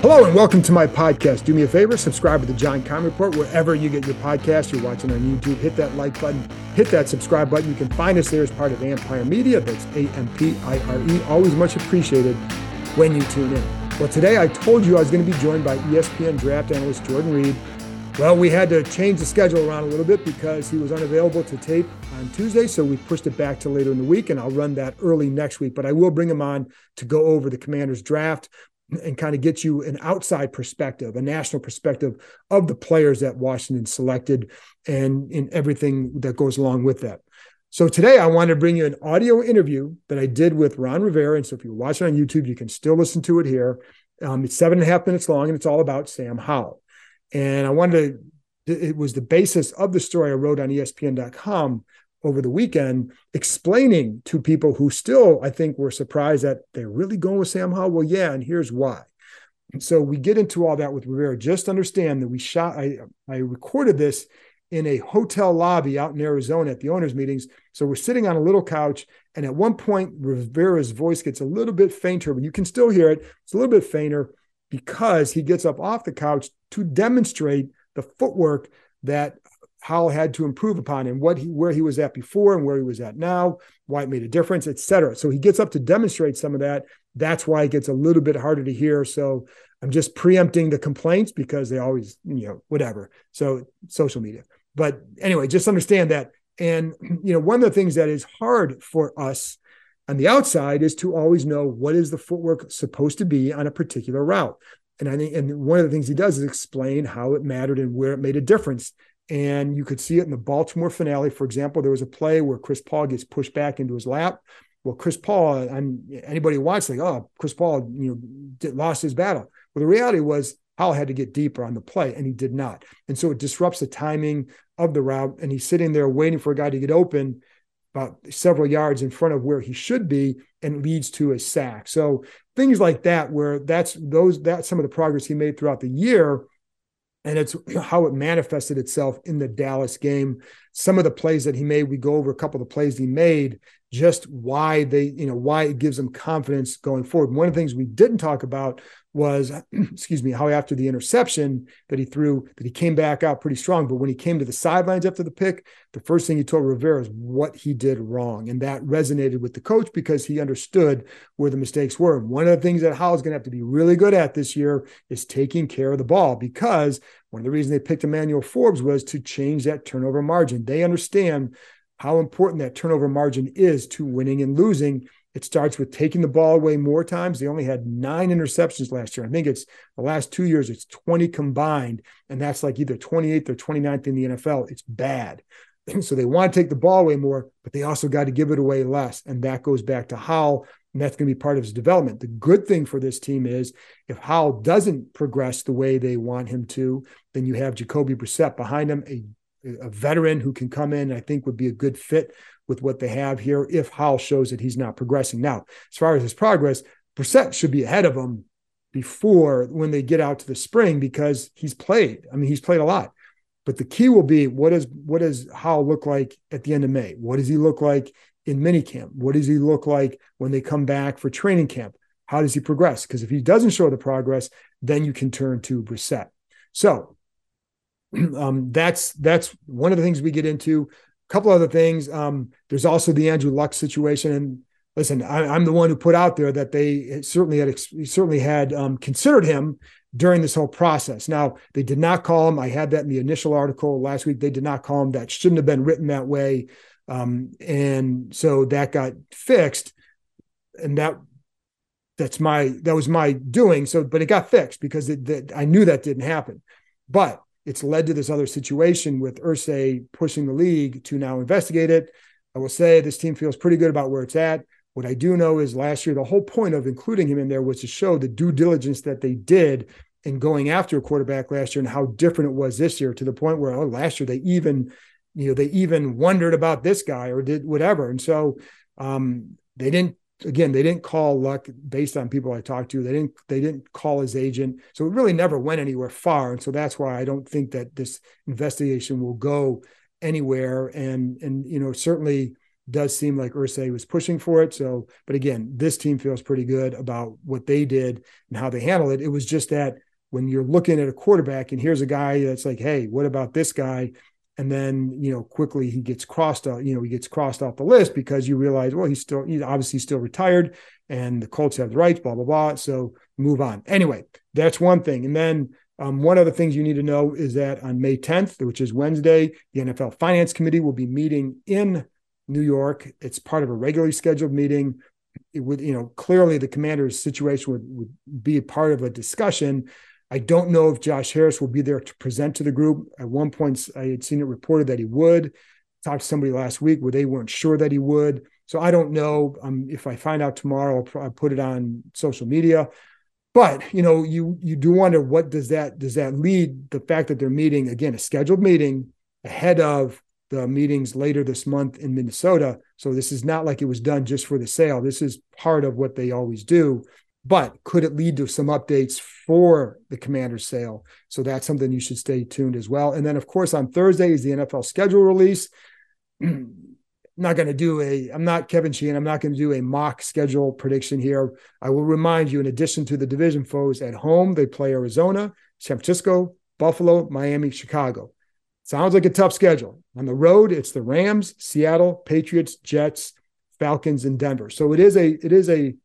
Hello and welcome to my podcast. Do me a favor, subscribe to the John Keim Report wherever you get your podcast. You're watching on YouTube, hit that like button, hit that subscribe button. You can find us there as part of Ampire Media. That's A M P I R E. Always much appreciated when you tune in. Well, today I told you I was going to be joined by ESPN draft analyst Jordan Reid. Well, we had to change the schedule around a little bit because he was unavailable to tape on Tuesday. So we pushed it back to later in the week, and I'll run that early next week. But I will bring him on to go over the Commanders draft and kind of get you an outside perspective, a national perspective of the players that Washington selected and in everything that goes along with that. So today I want to bring you an audio interview that I did with Ron Rivera. And so if you're watching on YouTube, you can still listen to it here. Um, it's seven and a half minutes long and it's all about Sam Howell. And I wanted to, it was the basis of the story I wrote on ESPN.com over the weekend explaining to people who still, I think, were surprised that they're really going with Sam Howell. Well, yeah, and here's why. And so we get into all that with Rivera. Just understand that we shot, I, I recorded this in a hotel lobby out in Arizona at the owners' meetings. So we're sitting on a little couch. And at one point, Rivera's voice gets a little bit fainter, but you can still hear it. It's a little bit fainter because he gets up off the couch to demonstrate the footwork that Howell had to improve upon and what he where he was at before and where he was at now, why it made a difference, et cetera. So he gets up to demonstrate some of that. That's why it gets a little bit harder to hear. So I'm just preempting the complaints because they always, you know, whatever. So social media. But anyway, just understand that. And you know, one of the things that is hard for us on the outside is to always know what is the footwork supposed to be on a particular route. And I think, and one of the things he does is explain how it mattered and where it made a difference and you could see it in the Baltimore finale. For example, there was a play where Chris Paul gets pushed back into his lap. Well, Chris Paul, and anybody who watched, like, oh, Chris Paul, you know, lost his battle. Well, the reality was Howell had to get deeper on the play, and he did not. And so it disrupts the timing of the route. And he's sitting there waiting for a guy to get open about several yards in front of where he should be and leads to a sack. So things like that, where that's those that's some of the progress he made throughout the year and it's how it manifested itself in the Dallas game. Some of the plays that he made, we go over a couple of the plays he made, just why they, you know, why it gives them confidence going forward. One of the things we didn't talk about was, excuse me, how after the interception that he threw, that he came back out pretty strong. But when he came to the sidelines after the pick, the first thing he told Rivera is what he did wrong. And that resonated with the coach because he understood where the mistakes were. And one of the things that Howell's going to have to be really good at this year is taking care of the ball because one of the reasons they picked Emmanuel Forbes was to change that turnover margin. They understand how important that turnover margin is to winning and losing. It starts with taking the ball away more times. They only had nine interceptions last year. I think it's the last two years, it's 20 combined. And that's like either 28th or 29th in the NFL. It's bad. So they want to take the ball away more, but they also got to give it away less. And that goes back to Howell. And that's going to be part of his development. The good thing for this team is if Howell doesn't progress the way they want him to, then you have Jacoby Brissett behind him, a a veteran who can come in, I think would be a good fit with what they have here if Howell shows that he's not progressing. Now, as far as his progress, Brissett should be ahead of him before when they get out to the spring because he's played. I mean, he's played a lot. But the key will be what does what does Howell look like at the end of May? What does he look like in minicamp? What does he look like when they come back for training camp? How does he progress? Because if he doesn't show the progress, then you can turn to Brissett. So um, that's that's one of the things we get into. Couple other things. Um, there's also the Andrew Luck situation, and listen, I, am the one who put out there that they certainly had certainly had um, considered him during this whole process. Now they did not call him. I had that in the initial article last week. They did not call him. That shouldn't have been written that way, um, and so that got fixed, and that that's my that was my doing. So, but it got fixed because it, that I knew that didn't happen. But it's led to this other situation with Irsay pushing the league to now investigate it. I will say this team feels pretty good about where it's at. What I do know is last year, the whole point of including him in there was to show the due diligence that they did in going after a quarterback last year and how different it was this year to the point where oh, last year they even, you know, they even wondered about this guy or did whatever. And so um, they didn't again, they didn't call Luck based on people I talked to. They didn't they didn't call his agent. So it really never went anywhere far. And so that's why I don't think that this investigation will go anywhere. And and you know, certainly does seem like Irsay was pushing for it. So, but again, this team feels pretty good about what they did and how they handled it. It was just that when you're looking at a quarterback and here's a guy that's like, hey, what about this guy? And then you know quickly he gets crossed out you know he gets crossed off the list because you realize well he's still he's obviously still retired and the colts have the rights blah blah blah. So move on. Anyway that's one thing. And then um, one of the things you need to know is that on may 10th which is wednesday the nfl finance committee will be meeting in new york. It's part of a regularly scheduled meeting. It would you know clearly the commander's situation would, would be a part of a discussion I don't know if Josh Harris will be there to present to the group. At one point, I had seen it reported that he would. Talked to somebody last week where they weren't sure that he would. So I don't know. Um, if I find out tomorrow, I'll, I'll put it on social media. But you know, you you do wonder what does that does that lead the fact that they're meeting again a scheduled meeting ahead of the meetings later this month in Minnesota. So this is not like it was done just for the sale. This is part of what they always do but could it lead to some updates for the commander's sale? So that's something you should stay tuned as well. And then, of course, on Thursday is the NFL schedule release. I'm not going to do a, I'm not Kevin Sheehan. I'm not going to do a mock schedule prediction here. I will remind you, in addition to the division foes at home, they play Arizona, San Francisco, Buffalo, Miami, Chicago. Sounds like a tough schedule. On the road, it's the Rams, Seattle, Patriots, Jets, Falcons, and Denver. So it is a, it is a,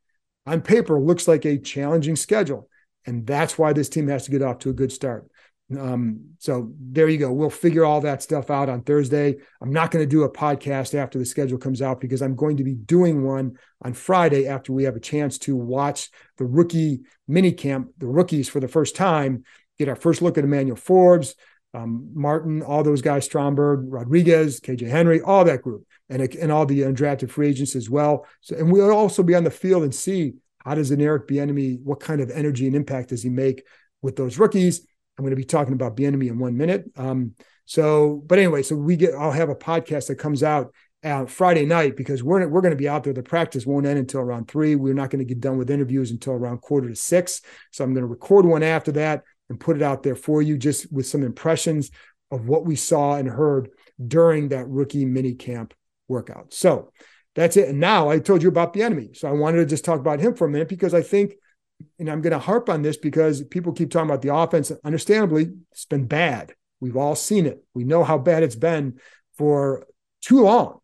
on paper looks like a challenging schedule. And that's why this team has to get off to a good start. Um, so there you go. We'll figure all that stuff out on Thursday. I'm not going to do a podcast after the schedule comes out because I'm going to be doing one on Friday after we have a chance to watch the rookie mini camp, the rookies for the first time, get our first look at Emmanuel Forbes, um, Martin, all those guys, Stromberg, Rodriguez, KJ Henry, all that group and, and all the undrafted free agents as well. So, and we'll also be on the field and see how does an Eric Bieniemy, what kind of energy and impact does he make with those rookies? I'm going to be talking about Bieniemy in one minute. Um, so, but anyway, so we get, I'll have a podcast that comes out uh, Friday night because we're we're going to be out there. The practice won't end until around three. We're not going to get done with interviews until around quarter to six. So I'm going to record one after that and put it out there for you, just with some impressions of what we saw and heard during that rookie mini camp workout. So that's it. And now I told you about Bieniemy. So I wanted to just talk about him for a minute because I think, and I'm going to harp on this because people keep talking about the offense. Understandably, it's been bad. We've all seen it. We know how bad it's been for too long.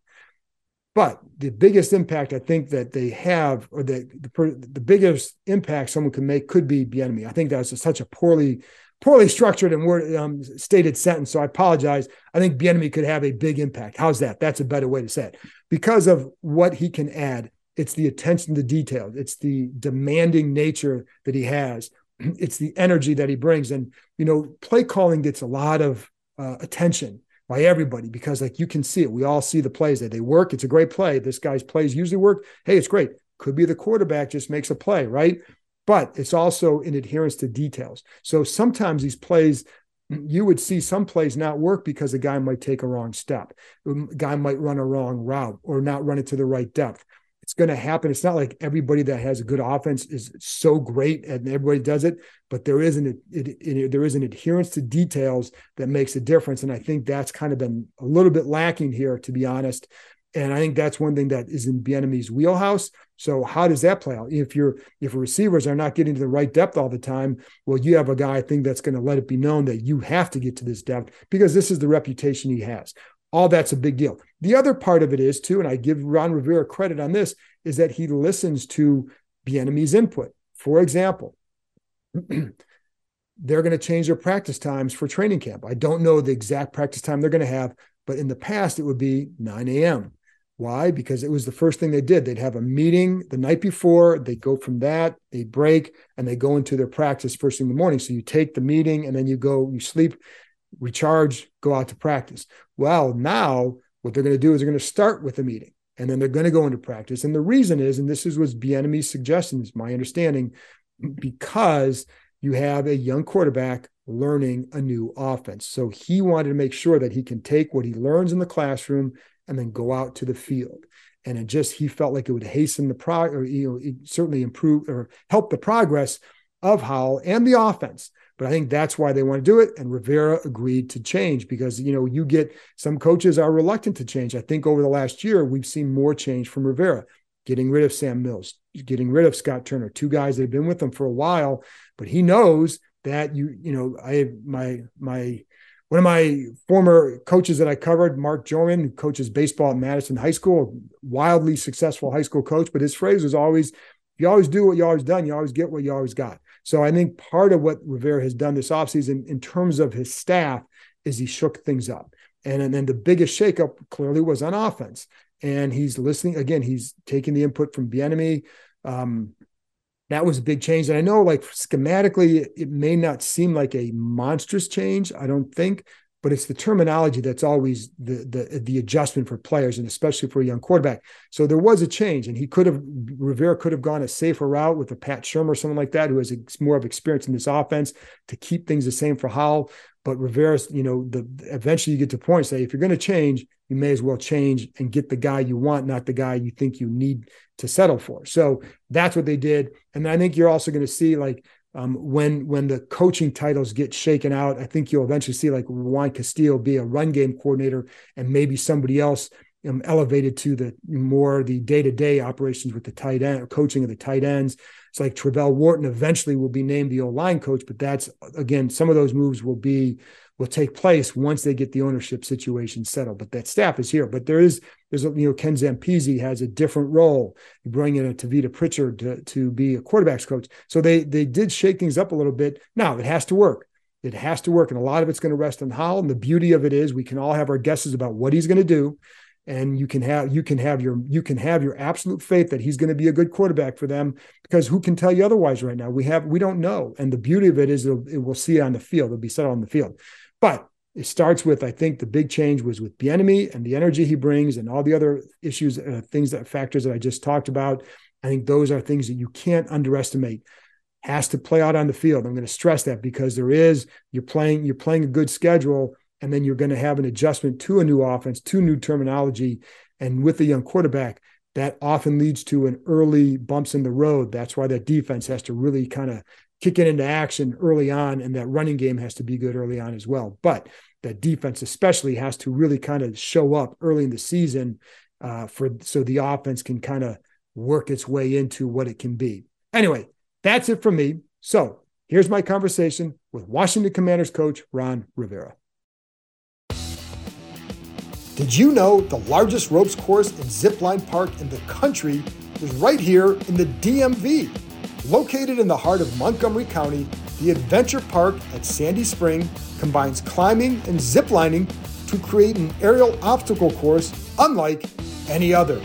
But the biggest impact I think that they have, or the the, the biggest impact someone can make, could be Bieniemy. I think that's such a poorly poorly structured and word um, stated sentence. So I apologize. I think Bieniemy could have a big impact. How's that? That's a better way to say it. Because of what he can add, it's the attention to detail. It's the demanding nature that he has. It's the energy that he brings. And you know, play calling gets a lot of uh, attention by everybody because like you can see it. We all see the plays that they work. It's a great play. This guy's plays usually work. Hey, it's great. Could be the quarterback just makes a play, right? But it's also in adherence to details. So sometimes these plays, you would see some plays not work because a guy might take a wrong step, a guy might run a wrong route or not run it to the right depth. It's going to happen. It's not like everybody that has a good offense is so great and everybody does it, but there is an it, it, there is an adherence to details that makes a difference. And I think that's kind of been a little bit lacking here, to be honest. And I think that's one thing that is in Bieniemy's wheelhouse. So how does that play out? If you're if receivers are not getting to the right depth all the time, well, you have a guy I think that's going to let it be known that you have to get to this depth because this is the reputation he has. All that's a big deal. The other part of it is too, and I give Ron Rivera credit on this, is that he listens to Bieniemy's input. For example, they're going to change their practice times for training camp. I don't know the exact practice time they're going to have, but in the past it would be 9 a.m. Why? Because it was the first thing they did. They'd have a meeting the night before, they go from that, they break, and they go into their practice first thing in the morning. So you take the meeting and then you go, you sleep, recharge, go out to practice. Well, now what they're going to do is they're going to start with a meeting and then they're going to go into practice. And the reason is, and this is was Bieniemy's suggestion, is my understanding, because you have a young quarterback learning a new offense. So he wanted to make sure that he can take what he learns in the classroom and then go out to the field. And it just he felt like it would hasten the pro, or you know certainly improve or help the progress of Howell and the offense. But I think that's why they want to do it. And Rivera agreed to change because you know you get some coaches are reluctant to change. I think over the last year we've seen more change from Rivera, getting rid of Sam Mills, getting rid of Scott Turner, two guys that have been with him for a while. But he knows that you you know I my my one of my former coaches that I covered, Mark Jorman, who coaches baseball at Madison High School, wildly successful high school coach, but his phrase was always, you always do what you always done, you always get what you always got. So I think part of what Rivera has done this offseason in terms of his staff is he shook things up. And, and then the biggest shakeup clearly was on offense. And he's listening again, he's taking the input from Bieniemy. Um, that was a big change. And I know, like schematically, it may not seem like a monstrous change. I don't think, but it's the terminology that's always the the the adjustment for players and especially for a young quarterback. So there was a change, and he could have Rivera could have gone a safer route with a Pat Shurmur or someone like that who has more of experience in this offense to keep things the same for Howell. But Rivera's, you know, the eventually you get to point say if you're going to change, you may as well change and get the guy you want, not the guy you think you need to settle for. So that's what they did. And I think you're also going to see like um, when when the coaching titles get shaken out, I think you'll eventually see like Juan Castillo be a run game coordinator and maybe somebody else um, elevated to the more the day to day operations with the tight end coaching of the tight ends. It's like Travelle Wharton eventually will be named the O line coach, but that's again some of those moves will be will take place once they get the ownership situation settled. But that staff is here. But there is there's you know Ken Zampese has a different role. You bring in a Tavita Pritchard to, to be a quarterbacks coach. So they they did shake things up a little bit. Now it has to work. It has to work, and a lot of it's going to rest on Howell. And the beauty of it is we can all have our guesses about what he's going to do and you can have you can have your you can have your absolute faith that he's going to be a good quarterback for them because who can tell you otherwise right now we have we don't know and the beauty of it is it we'll see it on the field it'll be set on the field but it starts with I think the big change was with Bieniemy and the energy he brings and all the other issues uh, things that factors that I just talked about. I think those are things that you can't underestimate. Has to play out on the field. I'm going to stress that because there is you're playing you're playing a good schedule and then you're going to have an adjustment to a new offense to new terminology. And with a young quarterback that often leads to an early bumps in the road. That's why that defense has to really kind of kick it into action early on, and that running game has to be good early on as well. But that defense, especially, has to really kind of show up early in the season uh, for so the offense can kind of work its way into what it can be. Anyway, that's it from me. So here's my conversation with Washington Commanders coach Ron Rivera. Did you know the largest ropes course and zipline park in the country is right here in the DMV? Located in the heart of Montgomery County, the Adventure Park at Sandy Spring combines climbing and ziplining to create an aerial obstacle course unlike any other.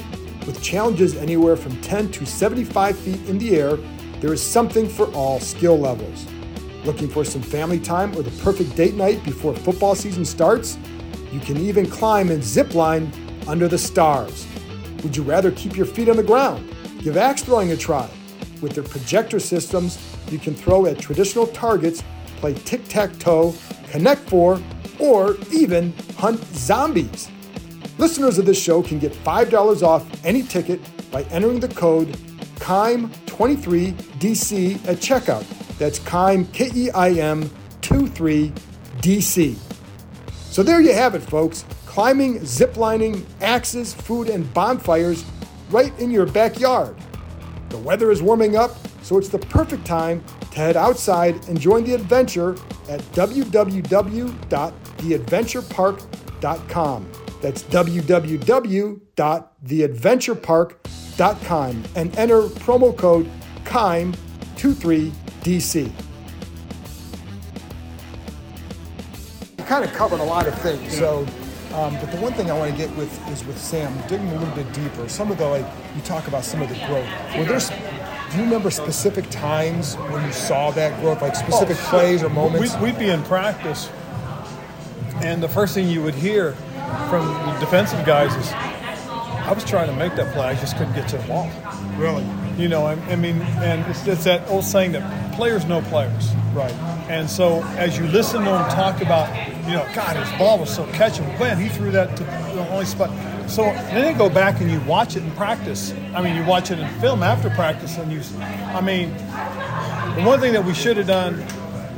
With challenges anywhere from 10 to 75 feet in the air, there is something for all skill levels. Looking for some family time or the perfect date night before football season starts? You can even climb and zip line under the stars. Would you rather keep your feet on the ground? Give axe throwing a try. With their projector systems, you can throw at traditional targets, play tic tac toe, connect four, or even hunt zombies. Listeners of this show can get $5 off any ticket by entering the code KEIM23DC at checkout. That's KEIM, K E I M 23DC. So there you have it, folks. Climbing, ziplining, axes, food, and bonfires right in your backyard. The weather is warming up, so it's the perfect time to head outside and join the adventure at www.theadventurepark.com. That's www.theadventurepark.com and enter promo code KEIM23DC. kind of covered a lot of things. So Um, but the one thing I want to get with is with Sam, digging a little bit deeper. Some of the like you talk about some of the growth. Were there? Do you remember specific times when you saw that growth, like specific Oh, plays or moments? We'd, we'd be in practice, and the first thing you would hear from the defensive guys is, "I was trying to make that play, I just couldn't get to the ball." really? You know, I, I mean, and it's, it's that old saying that players know players. Right. And so as you listen to them talk about, you know, God, his ball was so catchable. Man, he threw that to the only spot. So then you go back and you watch it in practice. I mean, you watch it in film after practice, and you, I mean, the one thing that we should have done,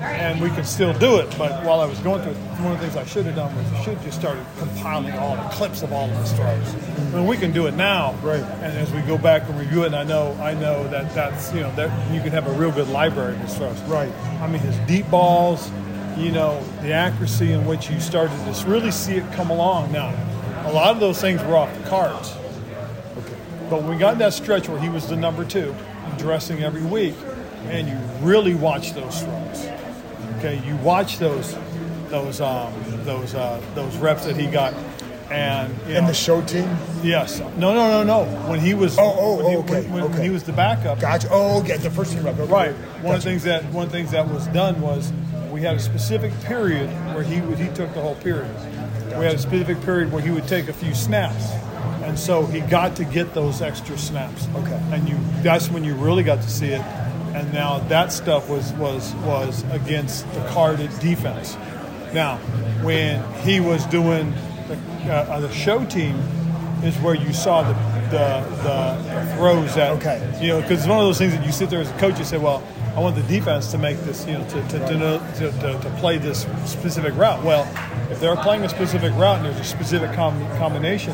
and we can still do it, but while I was going through it, one of the things I should have done was I should have just started compiling all the clips of all of his throws. I mean, we can do it now, Right. And as we go back and review it, and I know, I know that that's you know that you can have a real good library of his throws. Right. I mean, his deep balls, you know, the accuracy in which you started to really see it come along. Now, a lot of those things were off the cards. But when we got in that stretch where he was the number two, dressing every week, and you really watch those throws. Okay, you watch those those um, those uh, those reps that he got, and you And the show team? yes, no, no, no, no. When he was Oh, oh, when he, okay, when, when okay. he was the backup, Gotcha. Oh, okay. The first team rep. Okay. Right. One of the things that one of the things that was done was we had a specific period where he would he took the whole period. We had a specific period where he would take a few snaps, and so he got to get those extra snaps. Okay. And you that's when you really got to see it. And now that stuff was was was against the carded defense. Now, when he was doing the, uh, the show team, is where you saw the the, the, throws that Okay. you know, because it's one of those things that you sit there as a coach and say, well, I want the defense to make this, you know, to, to, to, to, play this specific route. Well, if they're playing a specific route and there's a specific com- combination,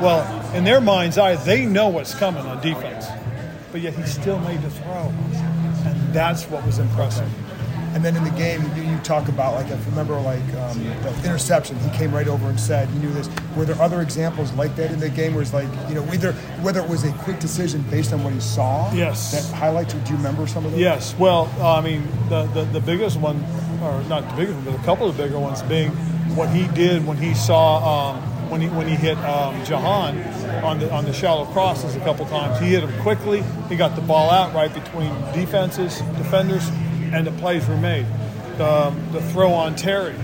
well, in their mind's eye, they know what's coming on defense. But yet he still made the throw. And that's what was impressive. And then in the game, you talk about like if you remember like um, the interception, he came right over and said, he knew this." Were there other examples like that in the game, where it's like you know whether whether it was a quick decision based on what he saw? Yes. That highlights. Do you remember some of those? Yes. Well, uh, I mean, the, the, the biggest one, or not the biggest one, but a couple of the bigger ones being what he did when he saw um, when he when he hit um, Jahan on the on the shallow crosses a couple times. He hit him quickly. He got the ball out right between defenses, defenders, and the plays were made. The, the throw on Terry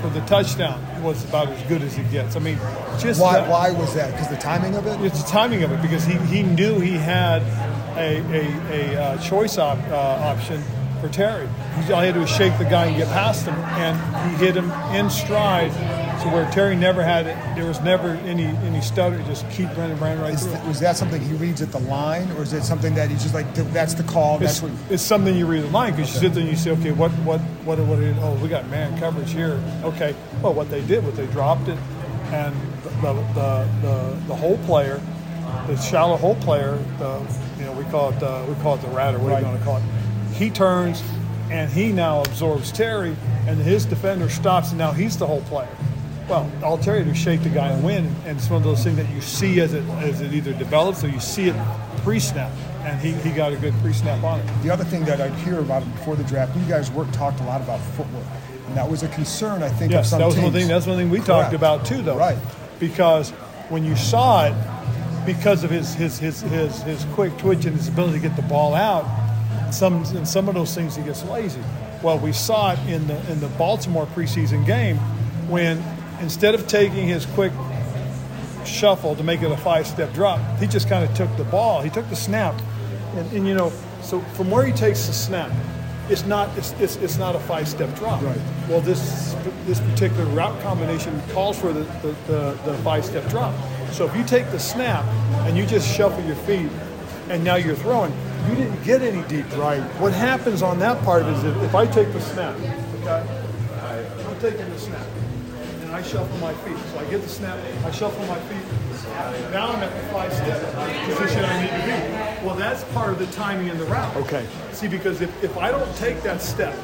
for the touchdown was about as good as it gets. I mean, just Why? that- Why was that? Because the timing of it. it's the timing of it because he, he knew he had a, a, a uh, choice op, uh, option for Terry. All he had to do was shake the guy and get past him, and he hit him in stride. So where Terry never had it, there was never any any stutter. Just keep running, running right Is through. th- was that something he reads at the line, or is it something that he's just like that's the call? That's It's, what. it's something you read the line because you sit there and you say, okay, what what what what? Did, oh, we got man coverage here. Okay, well, what they did was they dropped it, and the the the, the hole player, the shallow hole player, the you know we call it the, we call it the rat or what are Right. you going to call it? He turns, and he now absorbs Terry, and his defender stops, and now he's the hole player. Well, all Terry did was shake the guy and win, and it's one of those things that you see as it as it either develops or you see it pre-snap, and he, he got a good pre-snap on it. The other thing that I'd hear about it before the draft, you guys worked talked a lot about footwork, and that was a concern I think of Yes, some that was one thing. That's one thing we Correct. talked about too, though. Right. Because when you saw it, because of his his his his, his quick twitch and his ability to get the ball out, some in some of those things he gets lazy. Well, we saw it in the in the Baltimore preseason game when instead of taking his quick shuffle to make it a five-step drop, he just kind of took the ball. He took the snap, and, and you know, so from where he takes the snap, it's not it's, it's, it's not a five-step drop. Right. Well, this this particular route combination calls for the, the, the, the five-step drop. So if you take the snap and you just shuffle your feet, and now you're throwing, you didn't get any deep. Right. What happens on that part is if, if I take the snap, okay, I'm taking the snap, I shuffle my feet. So I get the snap, I shuffle my feet. Now I'm at the five-step position I need to be. Well, that's part of the timing in the route. Okay. See, because if, if I don't take that step,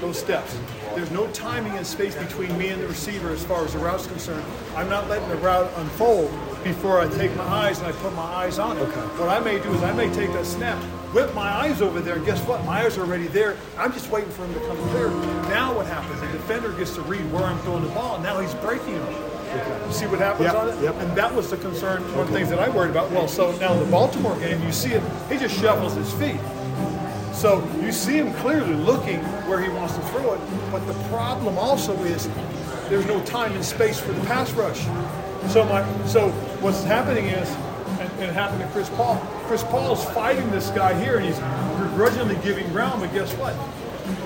those steps, there's no timing and space between me and the receiver as far as the route's concerned. I'm not letting the route unfold before I take my eyes and I put my eyes on it. Okay. What I may do is I may take that snap, whip my eyes over there, and guess what? My eyes are already there. I'm just waiting for him to come clear. Now what happens? The defender gets to read where I'm throwing the ball, and now he's breaking him. You see what happens Yep, on it? yep. And that was the concern, one of the things that I worried about. Well, so now in the Baltimore game, you see it, he just shuffles his feet. So you see him clearly looking where he wants to throw it, but the problem also is there's no time and space for the pass rush. So my so what's happening is, and, it happened to Chris Paul. Chris Paul's fighting this guy here, and he's begrudgingly giving ground. But guess what?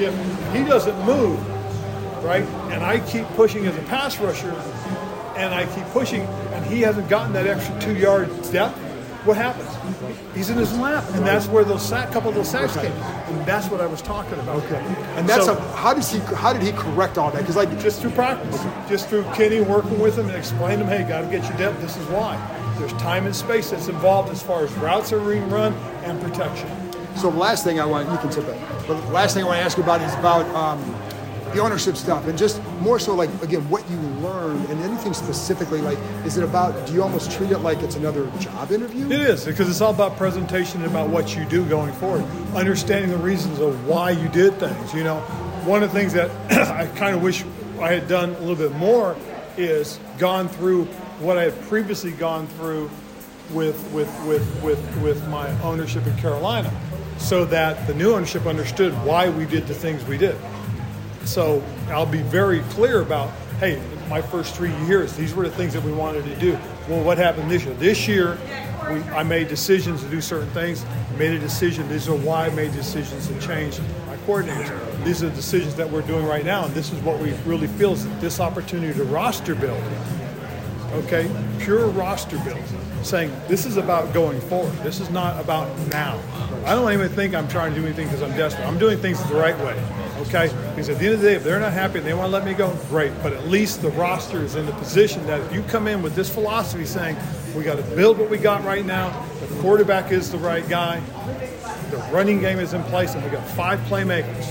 If he doesn't move, right, and I keep pushing as a pass rusher, and I keep pushing, and he hasn't gotten that extra two yard depth, what happens? He's in his lap, and that's where those sack, couple of those sacks came, and that's what I was talking about. Okay. And that's So- a, how does he how did he correct all that? Because like just through practice, just through Kenny working with him and explaining to him, hey, got to get your depth. This is why. There's time and space that's involved as far as routes are being run and protection. So the last thing I want, you can tip it, but the last thing I want to ask you about is about um, the ownership stuff and just more so like, again, what you learned and anything specifically, like, is it about, do you almost treat it like it's another job interview? It is because it's all about presentation and about what you do going forward, understanding the reasons of why you did things. You know, one of the things that I kind of wish I had done a little bit more is gone through what I had previously gone through with with with with with my ownership in Carolina, so that the new ownership understood why we did the things we did. So I'll be very clear about, hey, my first three years, these were the things that we wanted to do. Well, what happened this year? This year, we, I made decisions to do certain things. I made a decision. These are why I made decisions to change my coordinators. These are the decisions that we're doing right now, and this is what we really feel is this opportunity to roster build okay? Pure roster build, saying this is about going forward. This is not about now. I don't even think I'm trying to do anything because I'm desperate. I'm doing things the right way, okay? Because at the end of the day, if they're not happy and they want to let me go, great. But at least the roster is in the position that if you come in with this philosophy saying we got to build what we got right now, the quarterback is the right guy, the running game is in place, and we got five playmakers.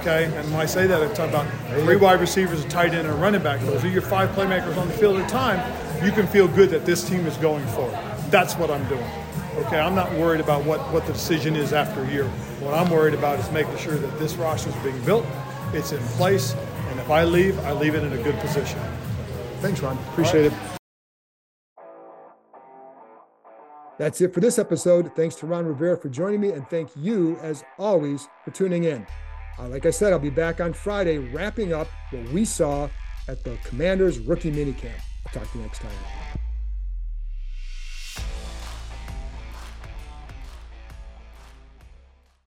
Okay, and when I say that, I'm talking about three wide receivers, a tight end, and a running back. Those are your five playmakers on the field at a time. You can feel good that this team is going forward. That's what I'm doing. Okay, I'm not worried about what, what the decision is after a year. What I'm worried about is making sure that this roster is being built, it's in place, and if I leave, I leave it in a good position. Thanks, Ron. Appreciate it. That's it for this episode. Thanks to Ron Rivera for joining me, and thank you, as always, for tuning in. Uh, like I said, I'll be back on Friday wrapping up what we saw at the Commanders rookie minicamp. I'll talk to you next time.